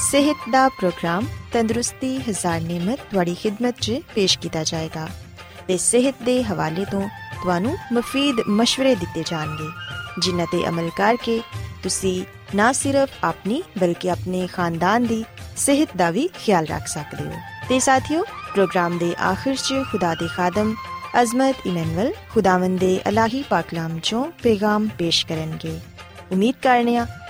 ਸਿਹਤ ਦਾ ਪ੍ਰੋਗਰਾਮ ਤੰਦਰੁਸਤੀ, ਹਜ਼ਾਰ ਨਿਮਤ ਤੁਹਾਡੀ ਖidmat 'ਚ ਪੇਸ਼ ਕੀਤਾ ਜਾਏਗਾ ਤੇ ਸਿਹਤ ਦੇ ਹਵਾਲੇ ਤੋਂ ਤੁਹਾਨੂੰ ਮਫੀਦ مشਵਰੇ ਦਿੱਤੇ ਜਾਣਗੇ, ਜਿਨ੍ਹਾਂ ਤੇ ਅਮਲ ਕਰਕੇ ਤੁਸੀਂ ਨਾ ਸਿਰਫ ਆਪਣੀ ਬਲਕਿ ਆਪਣੇ ਖਾਨਦਾਨ ਦੀ ਸਿਹਤ ਦਾ ਵੀ ਖਿਆਲ ਰੱਖ ਸਕਦੇ ਹੋ। ਤੇ ਸਾਥੀਓ, ਪ੍ਰੋਗਰਾਮ ਦੇ ਆਖਿਰ 'ਚ ਖੁਦਾ ਦੇ ਖਾਦਮ ਅਜ਼ਮਤ ਇਮਨੁਅਲ ਖੁਦਾਵੰਦ ਦੇ ਅਲਾਹੀ ਪਾਕਲਾਮ ਚੋਂ ਪੈਗਾਮ ਪੇਸ਼ ਕਰਨਗੇ। ਉਮੀਦ ਕਰਨੀਆ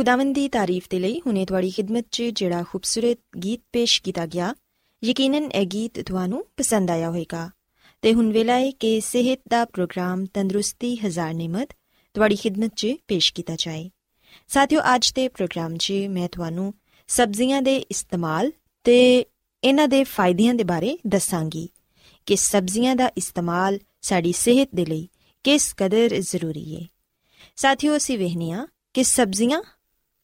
ਖੁਦਾਵੰਦ ਦੀ ਤਾਰੀਫ ਦੇ ਲਈ ਹੁਨੇ ਤੁਹਾਡੀ ਖidmat 'ਚ ਜਿਹੜਾ ਖੂਬਸੂਰਤ ਗੀਤ ਪੇਸ਼ ਕੀਤਾ ਗਿਆ, ਯਕੀਨਨ ਇਹ ਗੀਤ ਤੁਹਾਨੂੰ ਪਸੰਦ ਆਇਆ ਹੋਵੇਗਾ। ਤੇ ਹੁਣ ਵੇਲਾ ਹੈ ਕਿ ਸਿਹਤ ਦਾ ਪ੍ਰੋਗਰਾਮ ਤੰਦਰੁਸਤੀ ਹਜ਼ਾਰ ਨਿਮਤ ਤੁਹਾਡੀ ਖidmat 'ਚ ਪੇਸ਼ ਕੀਤਾ ਜਾਏ। ਸਾਥਿਓ, ਅੱਜ ਦੇ ਪ੍ਰੋਗਰਾਮ 'ਚ ਮੈਂ ਤੁਹਾਨੂੰ ਸਬਜ਼ੀਆਂ ਦੇ ਇਸਤੇਮਾਲ ਤੇ ਇਹਨਾਂ ਦੇ ਫਾਇਦਿਆਂ ਦੇ ਬਾਰੇ ਦੱਸਾਂਗੀ ਕਿ ਸਬਜ਼ੀਆਂ ਦਾ ਇਸਤੇਮਾਲ ਸਾਡੀ ਸਿਹਤ ਦੇ ਲਈ ਕਿਸ ਕਦਰ ਜ਼ਰੂਰੀ ਹੈ ਸਾਥੀਓ, ਅਸੀਂ ਵੇਖਨੀਆ ਕਿ ਸਬਜ਼ੀਆਂ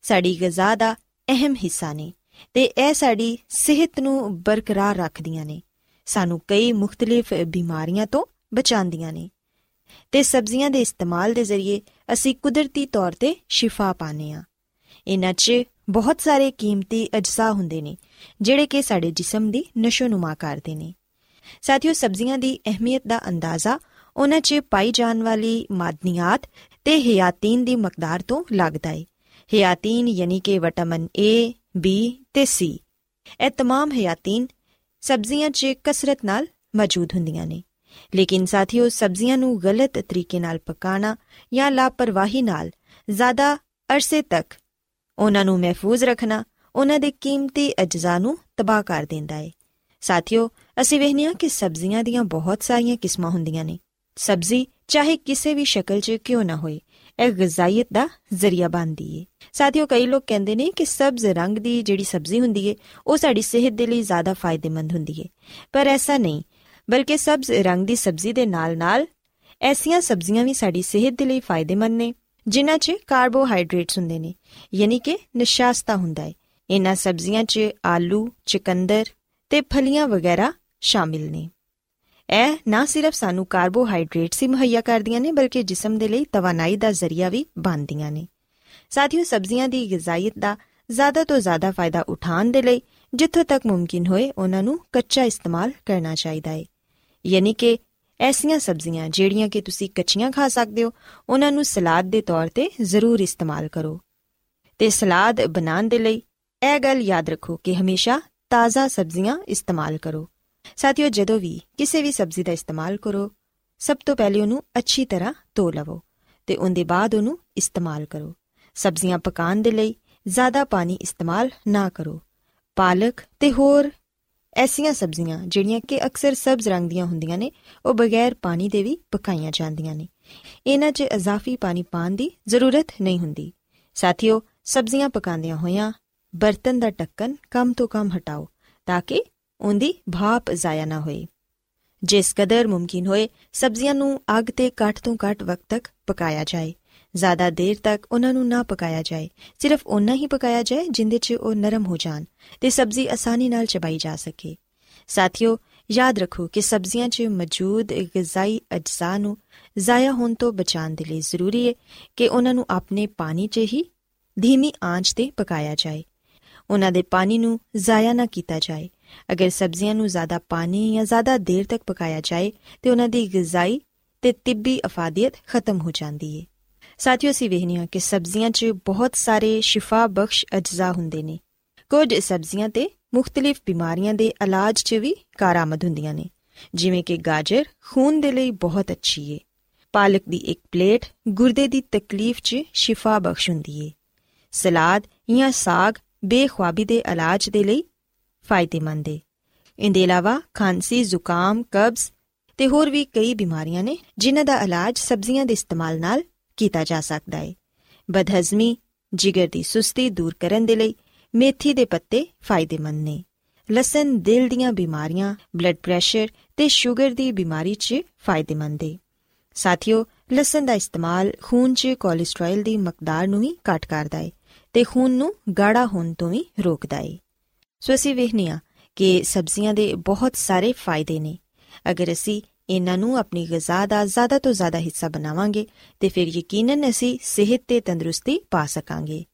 ਸਾਡੀ ਗਜ਼ਾ ਦਾ ਅਹਿਮ ਹਿੱਸਾ ਨੇ ਤੇ ਇਹ ਸਾਡੀ ਸਿਹਤ ਨੂੰ ਬਰਕਰਾਰ ਰੱਖਦੀਆਂ ਨੇ। ਸਾਨੂੰ ਕਈ ਮੁxtਲਿਫ ਬਿਮਾਰੀਆਂ ਤੋਂ ਬਚਾਉਂਦੀਆਂ ਨੇ ਤੇ ਸਬਜ਼ੀਆਂ ਦੇ ਇਸਤੇਮਾਲ ਦੇ ਜ਼ਰੀਏ ਅਸੀਂ ਕੁਦਰਤੀ ਤੌਰ ਤੇ ਸ਼ਿਫਾ ਪਾਣੇ ਆ ਇਹਨਾਂ 'ਚ ਬਹੁਤ ਸਾਰੇ ਕੀਮਤੀ ਅਜਜ਼ਾ ਹੁੰਦੇ ਨੇ, ਜਿਹੜੇ ਕਿ ਸਾਡੇ ਜਿਸਮ ਦੀ ਨਸ਼ੋਨੁਮਾ ਕਰਦੇ ਨੇ। ਸਾਥੀਓ, ਸਬਜ਼ੀਆਂ ਦੀ ਅਹਿਮੀਅਤ ਦਾ ਅੰਦਾਜ਼ਾ ਉਹਨਾਂ 'ਚ ਪਾਈ ਜਾਣ ਵਾਲੀ ਮਾਦਨੀਆਤ ਤੇ ਹਿਆਤੀਨ ਦੀ ਮਕਦਾਰ ਤੋਂ ਲੱਗਦਾ ਹੈ ਹਿਆਤੀਨ ਯਾਨੀ ਕਿ ਵਿਟਾਮਿਨ A, B ਤੇ C ਇਹ तमाम ਹਿਆਤੀਨ ਸਬਜ਼ੀਆਂ 'ਚ ਕਸਰਤ ਨਾਲ ਮੌਜੂਦ ਹੁੰਦੀਆਂ ਨੇ ਲੇਕਿਨ ਸਾਥੀਓ ਸਬਜ਼ੀਆਂ ਨੂੰ ਗਲਤ ਤਰੀਕੇ ਨਾਲ ਪਕਾਣਾ ਜਾਂ ਲਾਪਰਵਾਹੀ ਨਾਲ ਜ਼ਿਆਦਾ ਅਰਸੇ ਤੱਕ ਉਹਨਾਂ ਨੂੰ ਮਹਿਫੂਜ਼ ਰੱਖਣਾ ਉਹਨਾਂ ਦੇ ਕੀਮਤੀ ਅਜਜ਼ਾ ਨੂੰ ਤਬਾਹ ਕਰ ਦਿੰਦਾ ਹੈ ਸਾਥੀਓ ਅਸੀਂ ਵੇਖਨੀਆ ਕਿ ਸਬਜ਼ੀਆਂ ਦੀਆਂ ਬਹੁਤ ਸਾਰੀਆਂ ਕਿਸਮਾਂ ਹੁੰਦੀਆਂ ਨੇ ਸਬਜ਼ੀ ਚਾਹੇ ਕਿਸੇ ਵੀ ਸ਼ਕਲ 'ਚ ਕਿਉਂ ਨਾ ਹੋਏ ਇਹ ਗਜ਼ਾਇਤ ਦਾ ਜ਼ਰੀਆ ਬਣਦੀ ਏ। ਸਾਥੀਓ, ਕਈ ਲੋਕ ਕਹਿੰਦੇ ਨੇ ਕਿ ਸਬਜ਼ ਰੰਗ ਦੀ ਜਿਹੜੀ ਸਬਜ਼ੀ ਹੁੰਦੀ ਏ, ਉਹ ਸਾਡੀ ਸਿਹਤ ਦੇ ਲਈ ਜ਼ਿਆਦਾ ਫਾਇਦੇਮੰਦ ਹੁੰਦੀ ਏ। ਪਰ ਐਸਾ ਨਹੀਂ, ਬਲਕਿ ਸਬਜ਼ ਰੰਗ ਦੀ ਸਬਜ਼ੀ ਦੇ ਨਾਲ-ਨਾਲ ਐਸੀਆਂ ਸਬਜ਼ੀਆਂ ਵੀ ਸਾਡੀ ਸਿਹਤ ਦੇ ਲਈ ਫਾਇਦੇਮੰਦ ਨੇ, ਜਿਨ੍ਹਾਂ 'ਚ ਕਾਰਬੋਹਾਈਡਰੇਟਸ ਹੁੰਦੇ ਨੇ, ਯਾਨੀ ਕਿ ਨਿਸ਼ਾਸਤਾ ਹੁੰਦਾ ਹੈ ਇਹਨਾਂ ਸਬਜ਼ੀਆਂ 'ਚ ਆਲੂ, ਚਿਕੰਦਰ ਤੇ ਫਲੀਆਂ ਵਗੈਰਾ ਸ਼ਾਮਿਲ ਨੇ। ਇਹ ਨਾ ਸਿਰਫ ਸਾਨੂੰ ਕਾਰਬੋਹਾਈਡਰੇਟਸ ਹੀ ਮੁਹੱਈਆ ਕਰਦੀਆਂ ਨੇ, ਬਲਕਿ ਜਿਸਮ ਦੇ ਲਈ ਤਵਾਨਾਈ ਦਾ ਜ਼ਰੀਆ ਵੀ ਬਣਦੀਆਂ ਨੇ। ਸਾਥੀਓ, ਸਬਜ਼ੀਆਂ ਦੀ ਗਿਜ਼ਾਇਤ ਦਾ ਜ਼ਿਆਦਾ ਤੋਂ ਜ਼ਿਆਦਾ ਫਾਇਦਾ ਉਠਾਉਣ ਦੇ ਲਈ ਜਿੱਥੋਂ ਤੱਕ ਮੁਮਕਿਨ ਹੋਏ, ਉਹਨਾਂ ਨੂੰ ਕੱਚਾ ਇਸਤੇਮਾਲ ਕਰਨਾ ਚਾਹੀਦਾ ਹੈ ਯਾਨੀ ਕਿ ਐਸੀਆਂ ਸਬਜ਼ੀਆਂ ਜਿਹੜੀਆਂ ਕਿ ਤੁਸੀਂ ਕੱਚੀਆਂ ਖਾ ਸਕਦੇ ਹੋ, ਉਹਨਾਂ ਨੂੰ ਸਲਾਦ ਦੇ ਤੌਰ ਤੇ ਜ਼ਰੂਰ ਇਸਤੇਮਾਲ ਕਰੋ। ਤੇ ਸਲਾਦ ਬਣਾਉਣ ਦੇ ਲਈ ਇਹ ਗੱਲ ਯਾਦ ਰੱਖੋ ਕਿ ਹਮੇਸ਼ਾ ਤਾਜ਼ਾ ਸਬਜ਼ੀਆਂ ਇਸਤੇਮਾਲ ਕਰੋ। ਸਾਥੀਓ, ਜਦੋਂ ਵੀ ਕਿਸੇ ਵੀ ਸਬਜ਼ੀ ਦਾ ਇਸਤੇਮਾਲ ਕਰੋ, ਸਭ ਤੋਂ ਪਹਿਲੇ ਉਹਨੂੰ ਅੱਛੀ ਤਰ੍ਹਾਂ ਧੋ ਲਵੋ ਤੇ ਉਹਦੇ ਬਾਅਦ ਉਹਨੂੰ ਇਸਤੇਮਾਲ ਕਰੋ। ਸਬਜ਼ੀਆਂ ਪਕਾਉਣ ਦੇ ਲਈ ਜ਼ਿਆਦਾ ਪਾਣੀ ਇਸਤੇਮਾਲ ਨਾ ਕਰੋ। ਪਾਲਕ ਤੇ ਹੋਰ ਐਸੀਆਂ ਸਬਜ਼ੀਆਂ ਜਿਹੜੀਆਂ ਕਿ ਅਕਸਰ ਸਬਜ਼ ਰੰਗ ਦੀਆਂ ਹੁੰਦੀਆਂ ਨੇ, ਉਹ ਬਗੈਰ ਪਾਣੀ ਦੇ ਵੀ ਪਕਾਈਆਂ ਜਾਂਦੀਆਂ ਨੇ। ਇਹਨਾਂ 'ਚ ਇਜ਼ਾਫੀ ਪਾਣੀ ਪਾਣ ਦੀ ਜ਼ਰੂਰਤ ਨਹੀਂ ਹੁੰਦੀ। ਸਾਥੀਓ, ਸਬਜ਼ੀਆਂ ਪਕਾਉਂਦਿਆਂ ਹੋਇਆਂ ਬਰਤਨ ਦਾ ਢੱਕਣ ਕਮ ਤੋਂ ਕਮ ਹਟਾਓ ਤਾਂ ਕਿ ਉਹਦੀ ਭਾਪ ਜ਼ਾਇਆ ਨਾ ਹੋਏ ਜਿਸ ਕਦਰ ਮੁਮਕਿਨ ਹੋਏ, ਸਬਜ਼ੀਆਂ ਨੂੰ ਅੱਗ ਤੇ ਘੱਟ ਤੋਂ ਘੱਟ ਵਕਤ ਤੱਕ ਪਕਾਇਆ ਜਾਏ। ਜ਼ਿਆਦਾ ਦੇਰ ਤੱਕ ਉਹਨਾਂ ਨੂੰ ਨਾ ਪਕਾਇਆ ਜਾਏ, ਸਿਰਫ ਉਹਨਾਂ ਹੀ ਪਕਾਇਆ ਜਾਏ ਜਿੰਦੇ 'ਚ ਉਹ ਨਰਮ ਹੋ ਜਾਣ ਤੇ ਸਬਜ਼ੀ ਆਸਾਨੀ ਨਾਲ ਚਬਾਈ ਜਾ ਸਕੇ। ਸਾਥੀਓ, ਯਾਦ ਰੱਖੋ ਕਿ ਸਬਜ਼ੀਆਂ 'ਚ ਮੌਜੂਦ ਗਿਜ਼ਾਈ ਅਜਜ਼ਾ ਨੂੰ ਜ਼ਾਇਆ ਹੋਣ ਤੋਂ ਬਚਾਉਣ ਦੇ ਲਈ ਜ਼ਰੂਰੀ ਹੈ ਕਿ ਉਹਨਾਂ ਨੂੰ ਆਪਣੇ ਪਾਣੀ 'ਚ ਹੀ ਧੀਮੀ ਆਂਚ ਤੇ ਪਕਾਇਆ ਜਾਏ। ਉਹਨਾਂ ਦੇ ਪਾਣੀ ਨੂੰ ਜ਼ਾਇਆ ਨਾ ਕੀਤਾ ਜਾਏ। ਅਗਰ ਸਬਜ਼ੀਆਂ ਨੂੰ ਜ਼ਿਆਦਾ ਪਾਣੀ ਜਾਂ ਜ਼ਿਆਦਾ ਦੇਰ ਤੱਕ ਪਕਾਇਆ ਜਾਏ, ਤੇ ਉਹਨਾਂ ਦੀ ਗਿਜ਼ਾਈ ਤੇ ਤਿੱਬੀ ਅਫਾਦੀਅਤ ਖਤਮ ਹੋ ਜਾਂਦੀ ਹੈ ਸਾਥੀਓ ਸੀ ਵੇਖਨੀਆ ਕਿ ਸਬਜ਼ੀਆਂ 'ਚ ਬਹੁਤ ਸਾਰੇ ਸ਼ਿਫਾ ਬਖਸ਼ ਅਜਜ਼ਾ ਹੁੰਦੇ ਨੇ। ਕੁਝ ਸਬਜ਼ੀਆਂ ਤੇ ਮੁxtਲਿਫ ਬਿਮਾਰੀਆਂ ਦੇ ਇਲਾਜ 'ਚ ਵੀ ਕਾਰਾਮਦ ਹੁੰਦੀਆਂ ਨੇ। ਜਿਵੇਂ ਕਿ ਗਾਜਰ ਖੂਨ ਦੇ ਲਈ ਬਹੁਤ ਅੱਛੀ ਏ। ਪਾਲਕ ਦੀ ਇੱਕ ਪਲੇਟ ਗੁਰਦੇ ਦੀ ਤਕਲੀਫ 'ਚ ਸ਼ਿਫਾ ਬਖਸ਼ ਹੁੰਦੀ ਏ। ਸਲਾਦ ਜਾਂ ਸਾਗ ਬੇਖੁਆਬੀ ਦੇ ਇਲਾਜ ਦੇ ਲਈ ਫਾਇਦੇਮੰਦ ਏ। ਇਹਦੇ ਇਲਾਵਾ ਖਾਂਸੀ, ਜ਼ੁਕਾਮ, ਕਬਜ਼ ਤੇ ਹੋਰ ਵੀ ਕਈ ਬਿਮਾਰੀਆਂ ਨੇ ਜਿਨ੍ਹਾਂ ਦਾ ਇਲਾਜ ਸਬਜ਼ੀਆਂ ਦੇ ਇਸਤੇਮਾਲ ਨਾਲ ਕੀਤਾ ਜਾ ਸਕਦਾ ਹੈ ਬਦਹਜ਼ਮੀ, ਜਿਗਰ ਦੀ ਸੁਸਤੀ ਦੂਰ ਕਰਨ ਦੇ ਲਈ ਮੇਥੀ ਦੇ ਪੱਤੇ ਫਾਇਦੇਮੰਦ ਨੇ। ਲਸਣ, ਦਿਲ ਦੀਆਂ ਬਿਮਾਰੀਆਂ ਬਲੱਡ ਪ੍ਰੈਸ਼ਰ ਤੇ ਸ਼ੂਗਰ ਦੀ ਬਿਮਾਰੀ 'ਚ ਫਾਇਦੇਮੰਦ ਹੈ ਸਾਥੀਓ, ਲਸਣ ਦਾ ਇਸਤੇਮਾਲ ਖੂਨ 'ਚ ਕੋਲੇਸਟ੍ਰੋਲ ਦੀ ਮਕਦਾਰ ਨੂੰ ਵੀ ਘਟ ਕਰਦਾ ਹੈ ਤੇ ਖੂਨ ਨੂੰ ਗਾੜਾ ਹੋਣ ਤੋਂ ਵੀ ਰੋਕਦਾ ਹੈ ਸੋ ਅਸੀਂ ਵੇਖਨੀਆ ਕਿ ਸਬਜ਼ੀਆਂ ਦੇ ਬਹੁਤ ਸਾਰੇ ਫਾਇਦੇ ਨੇ। ਅਗਰ ਅਸੀਂ ਇਹਨਾਂ ਨੂੰ ਆਪਣੀ ਗਿਜ਼ਾ ਦਾ ਜ਼ਿਆਦਾ ਤੋਂ ਜ਼ਿਆਦਾ ਹਿੱਸਾ ਬਣਾਵਾਂਗੇ, ਤੇ ਫਿਰ ਯਕੀਨਨ ਅਸੀਂ ਸਿਹਤ ਤੇ ਤੰਦਰੁਸਤੀ ਪਾ ਸਕਾਂਗੇ।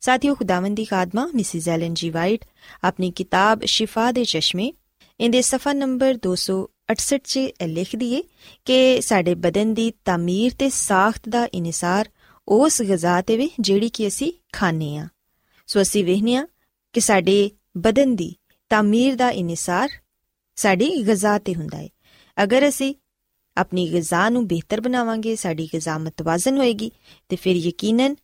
ਸਾਥੀਓ, ਖੁਦਾਵੰਦ ਦੀ ਖਾਦਮਾ, ਮਿਸਿਸ ਐਲਨ ਜੀ ਵਾਈਟ, ਆਪਣੀ ਕਿਤਾਬ ਸ਼ਿਫਾ ਦੇ ਚਸ਼ਮੇ, ਇਹਦੇ ਸਫਾ ਨੰਬਰ 268 'ਚ ਲਿਖਦੀ ਏ ਕਿ ਸਾਡੇ ਬਦਨ ਦੀ ਤਾਮੀਰ ਤੇ ਸਾਖਤ ਦਾ ਇਨਸਾਰ ਉਸ ਗਿਜ਼ਾ ਤੇ ਵੀ ਜਿਹੜੀ ਕਿ ਅਸੀਂ ਖਾਣੇ ਆ ਸੋ ਅਸੀਂ ਵੇਖਨੀਆ ਕਿ ਸਾਡੇ ਬਦਨ ਦੀ ਤਾਮੀਰ ਦਾ ਇਨਸਾਰ ਸਾਡੀ ਗਿਜ਼ਾ ਤੇ ਹੁੰਦਾ ਹੈ ਅਗਰ ਅਸੀਂ ਆਪਣੀ ਗਿਜ਼ਾ ਨੂੰ ਬਿਹਤਰ ਬਣਾਵਾਂਗੇ ਸਾਡੀ ਗਿਜ਼ਾ ਮਤਵਾਜ਼ਨ ਹੋਏਗੀ ਤੇ ਫਿਰ ਯਕੀਨਨ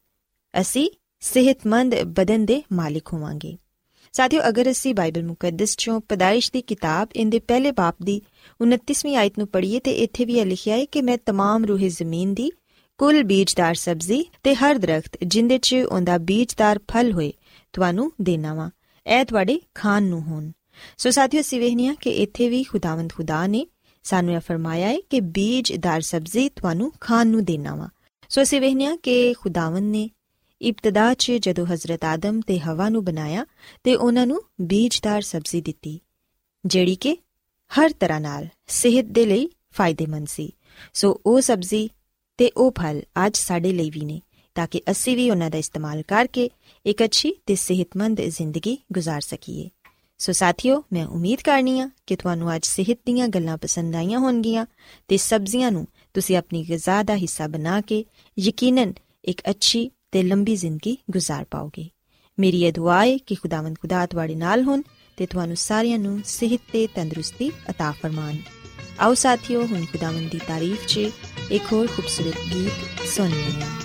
ਅਸੀਂ ਸਿਹਤਮੰਦ ਬਦਨ ਦੇ ਮਾਲਿਕ ਹੋਵਾਂਗੇ ਸਾਥੀਓ ਅਗਰ ਅਸੀਂ ਬਾਈਬਲ ਮੁਕੱਦਸ ਚੋਂ ਪਦਾਇਸ਼ ਦੀ ਕਿਤਾਬ ਇਹਦੇ ਪਹਿਲੇ ਬਾਪ ਦੀ 29ਵੀਂ ਆਇਤ ਨੂੰ ਪੜ੍ਹੀਏ ਤੇ ਇੱਥੇ ਵੀ ਇਹ ਲਿਖਿਆ ਹੈ ਕਿ ਮੈਂ तमाम ਰੂਹੇ ਜ਼ਮੀਨ ਦੀ ਕੁੱਲ ਬੀਜਦਾਰ ਸਬਜ਼ੀ ਤੇ ਹਰ ਦਰਖਤ ਜਿੰਦੇ 'ਚ ਉਹਦਾ ਬੀਜਦਾਰ ਫਲ ਹੋਏ ਤੁਹਾਨੂੰ ਦੇਣਾ ਵਾ ਇਹ ਤੁਹਾਡੇ ਖਾਣ ਨੂੰ ਹੋਣ। ਸੋ ਸਾਥੀਓ ਸਿਵਹਨੀਆਂ ਕਿ ਇੱਥੇ ਵੀ ਖੁਦਾਵੰਦ ਖੁਦਾ ਨੇ ਸਾਨੂੰ ਇਹ ਫਰਮਾਇਆ ਹੈ ਕਿ ਬੀਜਦਾਰ ਸਬਜ਼ੀ ਤੁਹਾਨੂੰ ਖਾਣ ਨੂੰ ਦੇਣਾ ਵਾ। ਸੋ ਅਸੀਂ ਵੇਖਨੀਆ ਕਿ ਖੁਦਾਵੰਦ ਨੇ ਇਬਤਦਾ 'ਚ ਜਦੋਂ ਹਜ਼ਰਤ ਆਦਮ ਤੇ ਹਵਾ ਨੂੰ ਬਣਾਇਆ ਤੇ ਉਹਨਾਂ ਨੂੰ ਬੀਜਦਾਰ ਸਬਜ਼ੀ ਦਿੱਤੀ, ਜਿਹੜੀ ਕਿ ਹਰ ਤਰ੍ਹਾਂ ਨਾਲ ਸਿਹਤ ਦੇ ਲਈ ਫਾਇਦੇਮੰਦ ਸੀ। ਸੋ ਉਹ ਸਬਜ਼ੀ ਤੇ ਉਹ ਫਲ ਅੱਜ ਸਾਡੇ ਲਈ ਵੀ ਨੇ। ਤਾਂ ਕਿ ਅਸੀਂ ਵੀ ਉਹਨਾਂ ਦਾ ਇਸਤੇਮਾਲ ਕਰਕੇ ਇੱਕ ਅੱਛੀ ਤੇ ਸਿਹਤਮੰਦ ਜ਼ਿੰਦਗੀ گزار ਸਕੀਏ ਸੋ ਸਾਥੀਓ ਮੈਂ ਉਮੀਦ ਕਰਨੀ ਆ ਕਿ ਤੁਹਾਨੂੰ ਅੱਜ ਸਿਹਤ ਦੀਆਂ ਗੱਲਾਂ ਪਸੰਦ ਆਈਆਂ ਹੋਣਗੀਆਂ ਤੇ ਸਬਜ਼ੀਆਂ ਨੂੰ ਤੁਸੀਂ ਆਪਣੀ ਗਿਜ਼ਾ ਦਾ ਹਿੱਸਾ ਬਣਾ ਕੇ ਯਕੀਨਨ ਇੱਕ ਅੱਛੀ ਤੇ ਲੰਬੀ ਜ਼ਿੰਦਗੀ گزار ਪਾਓਗੇ ਮੇਰੀ ਇਹ ਦੁਆ ਹੈ ਕਿ ਖੁਦਾਵੰਦ ਖੁਦਾ ਤੁਹਾਡੇ ਨਾਲ ਹੋਣ ਤੇ ਤੁਹਾਨੂੰ ਸਾਰਿਆਂ ਨੂੰ ਸਿਹਤ ਤੇ ਤੰਦਰੁਸਤੀ عطا ਫਰਮਾਨ ਆਓ ਸਾਥੀਓ ਹੁਣ ਖੁਦਾਵੰਦ ਦੀ ਤਾਰੀਫ 'ਚ ਇੱਕ ਹੋਰ ਖੂਬਸੂਰਤ ਗੀਤ ਸੁਣੀਏ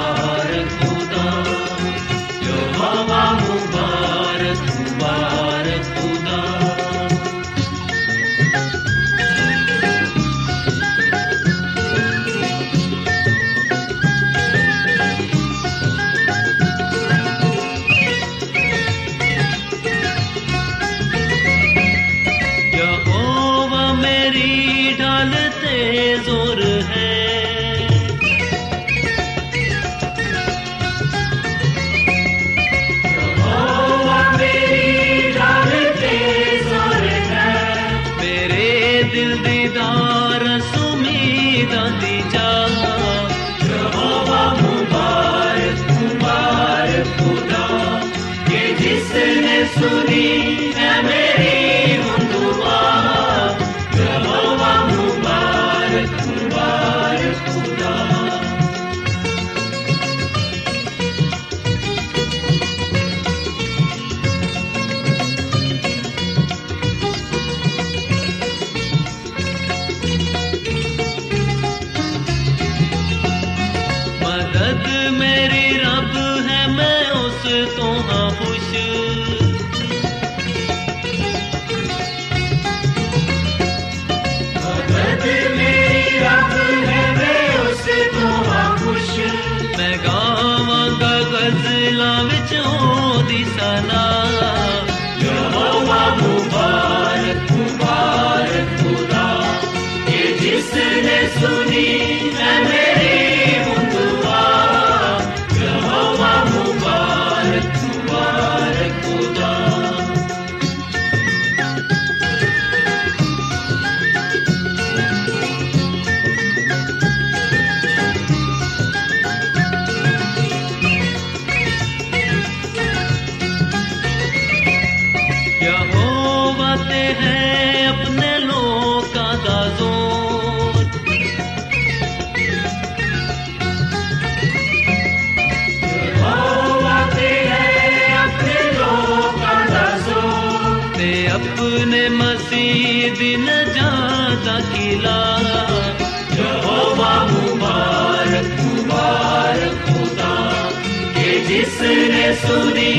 सुनी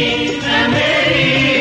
है मेरी